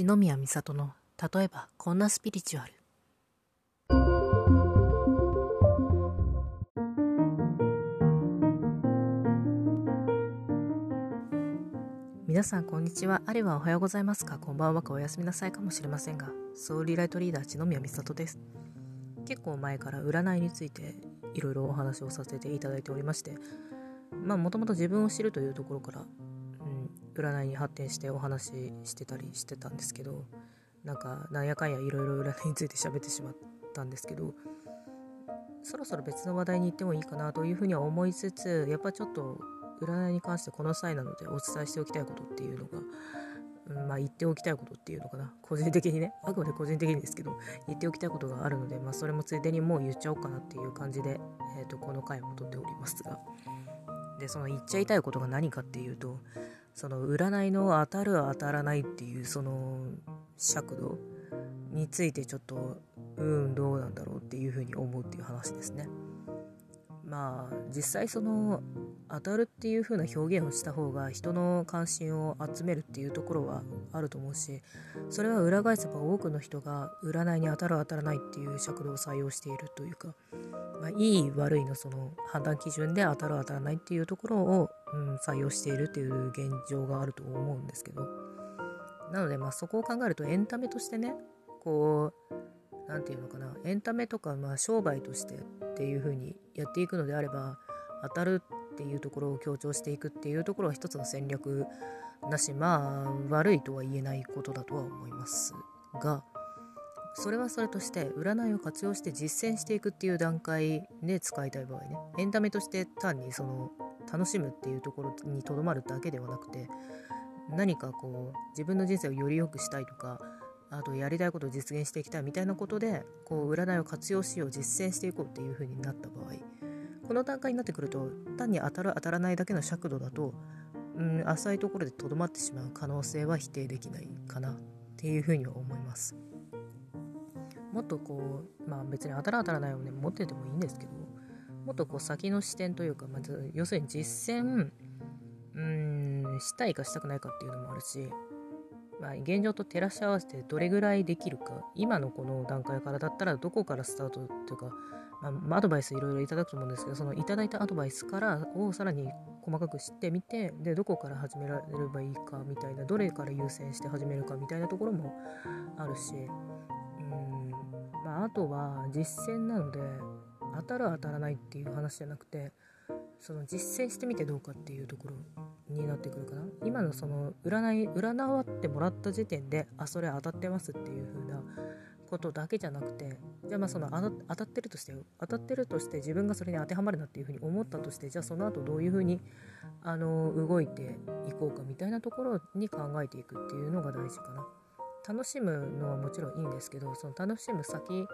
一宮美里の例えばこんなスピリチュアル。皆さんこんにちは。あるいはおはようございますか？こんばんはかおやすみなさいかもしれませんがソウルライトリーダー一宮美里です。結構前から占いについていろいろお話をさせていただいておりましてまあもともと自分を知るというところから占いに発展してお話ししてたりしてたんですけどなんかなんやかんやいろいろ占いについて喋ってしまったんですけどそろそろ別の話題に行ってもいいかなというふうには思いつつやっぱちょっと占いに関してこの際なのでお伝えしておきたいことっていうのが、うん、まあ言っておきたいことっていうのかな。個人的にね。あくまで個人的にですけど言っておきたいことがあるので、まあ、それもついでにもう言っちゃおうかなっていう感じで、えーと、この回を撮っておりますが。でその言っちゃいたいことが何かっていうとその占いの当たる当たらないっていうその尺度についてちょっとうんどうなんだろうっていうふうに思うっていう話ですね。まあ実際その当たるっていう風な表現をした方が人の関心を集めるっていうところはあると思うしそれは裏返せば多くの人が占いに当たる当たらないっていう尺度を採用しているというか、まあ、いい悪いのその判断基準で当たる当たらないっていうところを、うん、採用しているっていう現状があると思うんですけど。なのでまあそこを考えるとエンタメとしてねこう何て言うのかなエンタメとかまあ商売としてっていう風にやっていくのであれば当たるっていうところを強調していくっていうところは一つの戦略だしまあ悪いとは言えないことだとは思いますがそれはそれとして占いを活用して実践していくっていう段階で使いたい場合ねエンタメとして単にその楽しむっていうところにとどまるだけではなくて何かこう自分の人生をより良くしたいとかあとやりたいことを実現していきたいみたいなことでこう占いを活用しよう実践していこうっていう風になった場合この段階になってくると単に当たる当たらないだけの尺度だと、うん、浅いところでとどまってしまう可能性は否定できないかなっていう風には思います。もっとこうまあ別に当たる当たらないをね持っててもいいんですけどもっとこう先の視点というか、まず要するに実践うんしたいかしたくないかっていうのもあるしまあ、現状と照らし合わせてどれぐらいできるか今のこの段階からだったらどこからスタートというか、まあ、アドバイスいろいろいただくと思うんですけどそのいただいたアドバイスからをさらに細かく知ってみてでどこから始められればいいかみたいなどれから優先して始めるかみたいなところもあるしうん、まあ、あとは実践なので当たる当たらないっていう話じゃなくてその実践してみてどうかっていうところになってくるかな。今のその占い占わってもらった時点であそれ当たってますっていう風なことだけじゃなくてじゃあまあその当たってるとして当たってるとして自分がそれに当てはまるなっていう風に思ったとしてじゃあその後どういう風にあの動いていこうかみたいなところに考えていくっていうのが大事かな楽しむのはもちろんいいんですけどその楽しむ先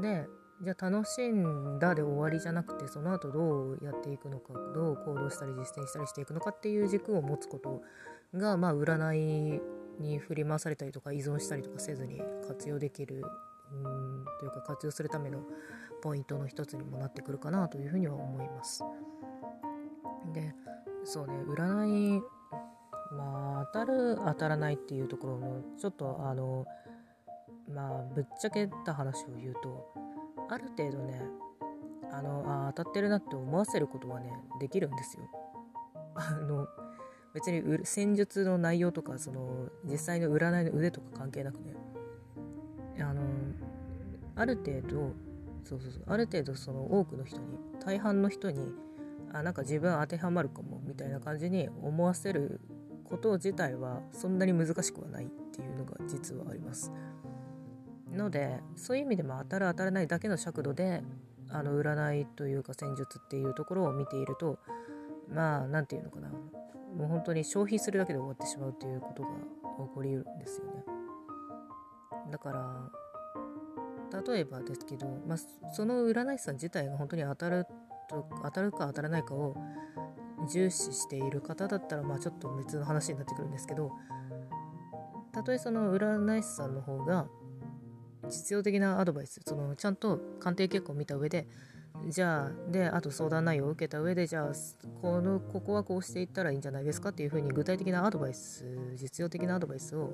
でじゃあ楽しんだで終わりじゃなくてその後どうやっていくのかどう行動したり実践したりしていくのかっていう軸を持つことがまあ占いに振り回されたりとか依存したりとかせずに活用できるうんというか活用するためのポイントの一つにもなってくるかなというふうには思います。でそうね占いまあ当たる当たらないっていうところもちょっとあのまあぶっちゃけた話を言うとある程度ねあのあ当たってるなって思わせることはねできるんですよ。あの別に戦術の内容とかその実際の占いの腕とか関係なくねあのある程度そうそうそうある程度その多くの人に大半の人にあなんか自分当てはまるかもみたいな感じに思わせること自体はそんなに難しくはないっていうのが実はあります。のでそういう意味でも当たる当たらないだけの尺度であの占いというか戦術っていうところを見ているとまあ何て言うのかな。もう本当に消費するだけで終わってしまうっていうことが起こりうるんですよね。だから例えばですけど、まあ、その占い師さん自体が本当に当たると当たるか当たらないかを重視している方だったらまあちょっと別の話になってくるんですけどたとえその占い師さんの方が実用的なアドバイス。そのちゃんと鑑定結果を見た上でじゃあであと相談内容を受けた上でじゃあこのここはこうしていったらいいんじゃないですか？っていうふうに具体的なアドバイス実用的なアドバイスを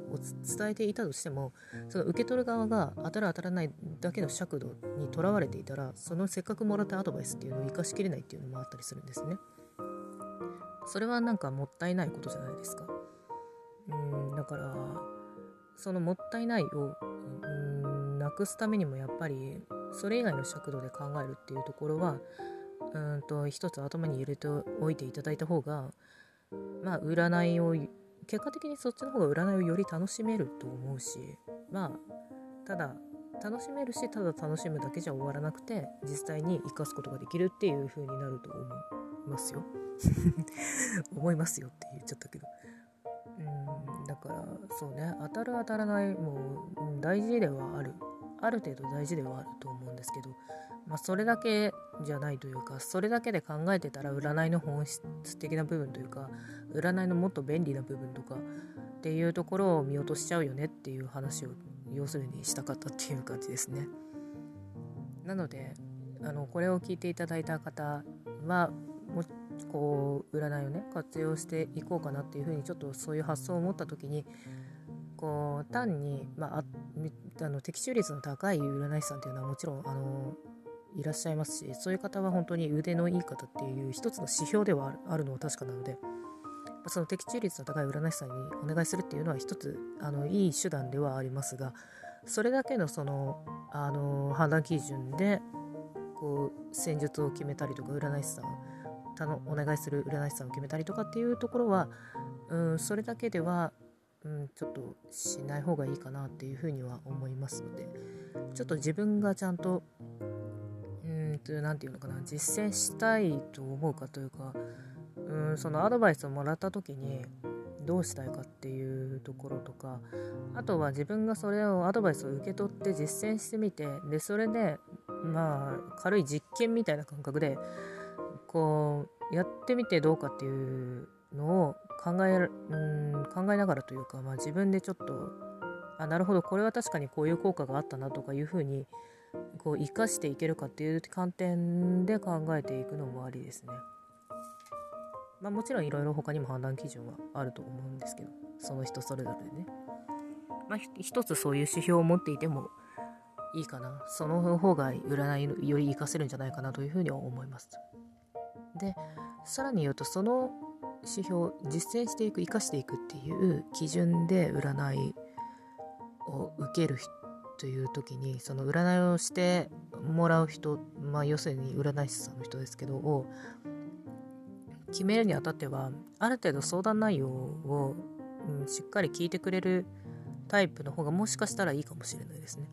伝えていたとしてもその受け取る側が当たる当たらないだけの尺度にとらわれていたらそのせっかくもらったアドバイスっていうのを生かしきれないっていうのもあったりするんですね。それはなんかもったいないことじゃないですか？うんだからそのもったいないをうんなくすためにもやっぱりそれ以外の尺度で考えるっていうところはうんと一つ頭に入れておいていただいた方がまあ占いを結果的にそっちの方が占いをより楽しめると思うしまあただ楽しめるしただ楽しむだけじゃ終わらなくて実際に生かすことができるっていう風になると思いますよ。思いますよって言っちゃったけど。だからそうね当たる当たらないもう大事ではあるある程度大事ではあると思うんですけど、まあ、それだけじゃないというかそれだけで考えてたら占いの本質的な部分というか占いのもっと便利な部分とかっていうところを見落としちゃうよねっていう話を要するにしたかったっていう感じですね。なのであのこれを聞いていただいた方はこう占いをね活用していこうかなっていうふうにちょっとそういう発想を持った時にこう単に、まあ、あの的中率の高い占い師さんっていうのはもちろんあのいらっしゃいますしそういう方は本当に腕のいい方っていう一つの指標ではあるのは確かなのでその的中率の高い占い師さんにお願いするっていうのは一つあのいい手段ではありますがそれだけのそのあの判断基準でこう戦術を決めたりとか占い師さんお願いする占い師さんを決めたりとかっていうところは、うん、それだけではうん、ちょっとしない方がいいかなっていうふうには思いますのでちょっと自分がちゃんとうんと何て言うのかな実践したいと思うかというかうんそのアドバイスをもらった時にどうしたいかっていうところとかあとは自分がそれをアドバイスを受け取って実践してみてでそれでまあ軽い実験みたいな感覚でこうやってみてどうかっていうのを考えうん考えながらというか、まあ、自分でちょっとあなるほどこれは確かにこういう効果があったなとかいうふうにこう生かしていけるかっていう観点で考えていくのもありですね。まあ、もちろんいろいろ他にも判断基準はあると思うんですけどその人それぞれでね。まあ、一つそういう指標を持っていてもいいかなその方が占いより活かせるんじゃないかなというふうには思います。でさらに言うとその指標実践していく生かしていくっていう基準で占いを受けるという時にその占いをしてもらう人まあ要するに占い師さんの人ですけどを決めるにあたってはある程度相談内容を、うん、しっかり聞いてくれるタイプの方がもしかしたらいいかもしれないですね。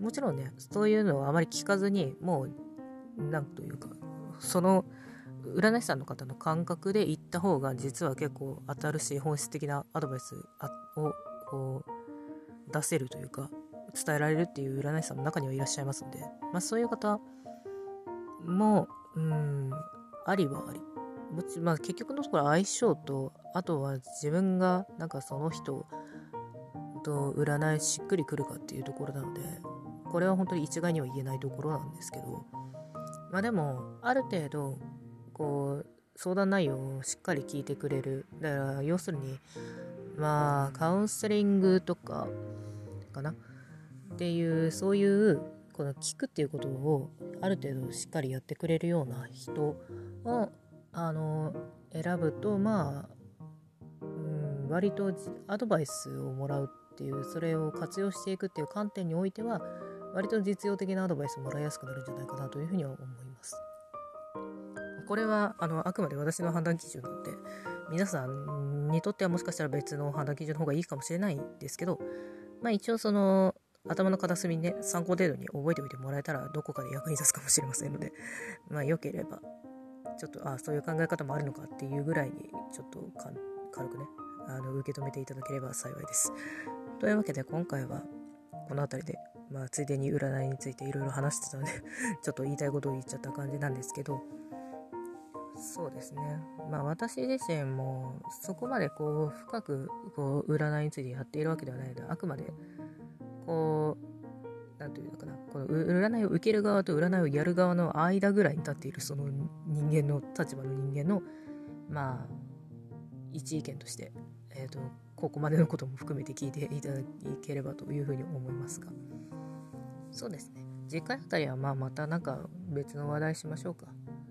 もちろんねそういうのをあまり聞かずにもう何というかその占い師さんの方の感覚で行った方が実は結構当たるし本質的なアドバイスをこう出せるというか伝えられるっていう占い師さんの中にはいらっしゃいますんで、まあ、そういう方もうんありはあり。もち、まあ、結局のところ相性とあとは自分がなんかその人と占いしっくりくるかっていうところなのでこれは本当に一概には言えないところなんですけど。まあでもある程度こう相談内容をしっかり聞いてくれるだから要するにまあカウンセリングとかかなっていうそういうこの聞くっていうことをある程度しっかりやってくれるような人をあの選ぶとまあ、うん、割とアドバイスをもらうっていうそれを活用していくっていう観点においては割と実用的なアドバイスをもらいやすくなるんじゃないかなというふうには思います。これはあのあくまで私の判断基準なので皆さんにとってはもしかしたら別の判断基準の方がいいかもしれないですけどまあ一応その頭の片隅にね参考程度に覚えておいてもらえたらどこかで役に立つかもしれませんのでまあ良ければちょっとあそういう考え方もあるのかっていうぐらいにちょっと軽くねあの受け止めていただければ幸いです。というわけで今回はこの辺りでまあついでに占いについていろいろ話してたのでちょっと言いたいことを言っちゃった感じなんですけどそうですね。まあ私自身もそこまでこう深くこう占いについてやっているわけではないので、あくまでこうなんていうのかな、この占いを受ける側と占いをやる側の間ぐらいに立っているその人間の立場の人間の、まあ、一意見として、えっ、ー、と、ここまでのことも含めて聞いていただければというふうに思いますが。そうですね。次回あたりはまあまたなんか別の話題しましょうか。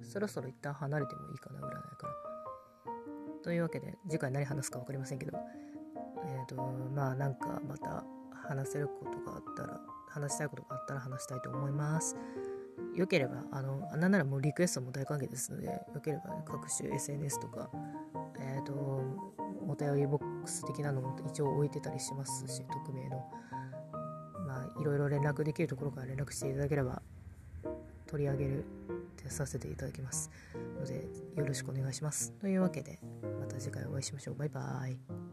そろそろ一旦離れてもいいかな、占いから。というわけで、次回何話すか分かりませんけど、えっ、ー、と、まあなんかまた話せることがあったら、話したいことがあったら話したいと思います。よければ、あの、なんならもうリクエストも大歓迎ですので、よければ、ね、各種 SNS とか、えっ、ー、と、お便りボックス的なのも一応置いてたりしますし、匿名の。まあ、いろいろ連絡できるところから連絡していただければ、取り上げるさせていただきますので、よろしくお願いします。というわけで、また次回お会いしましょう。バイバーイ。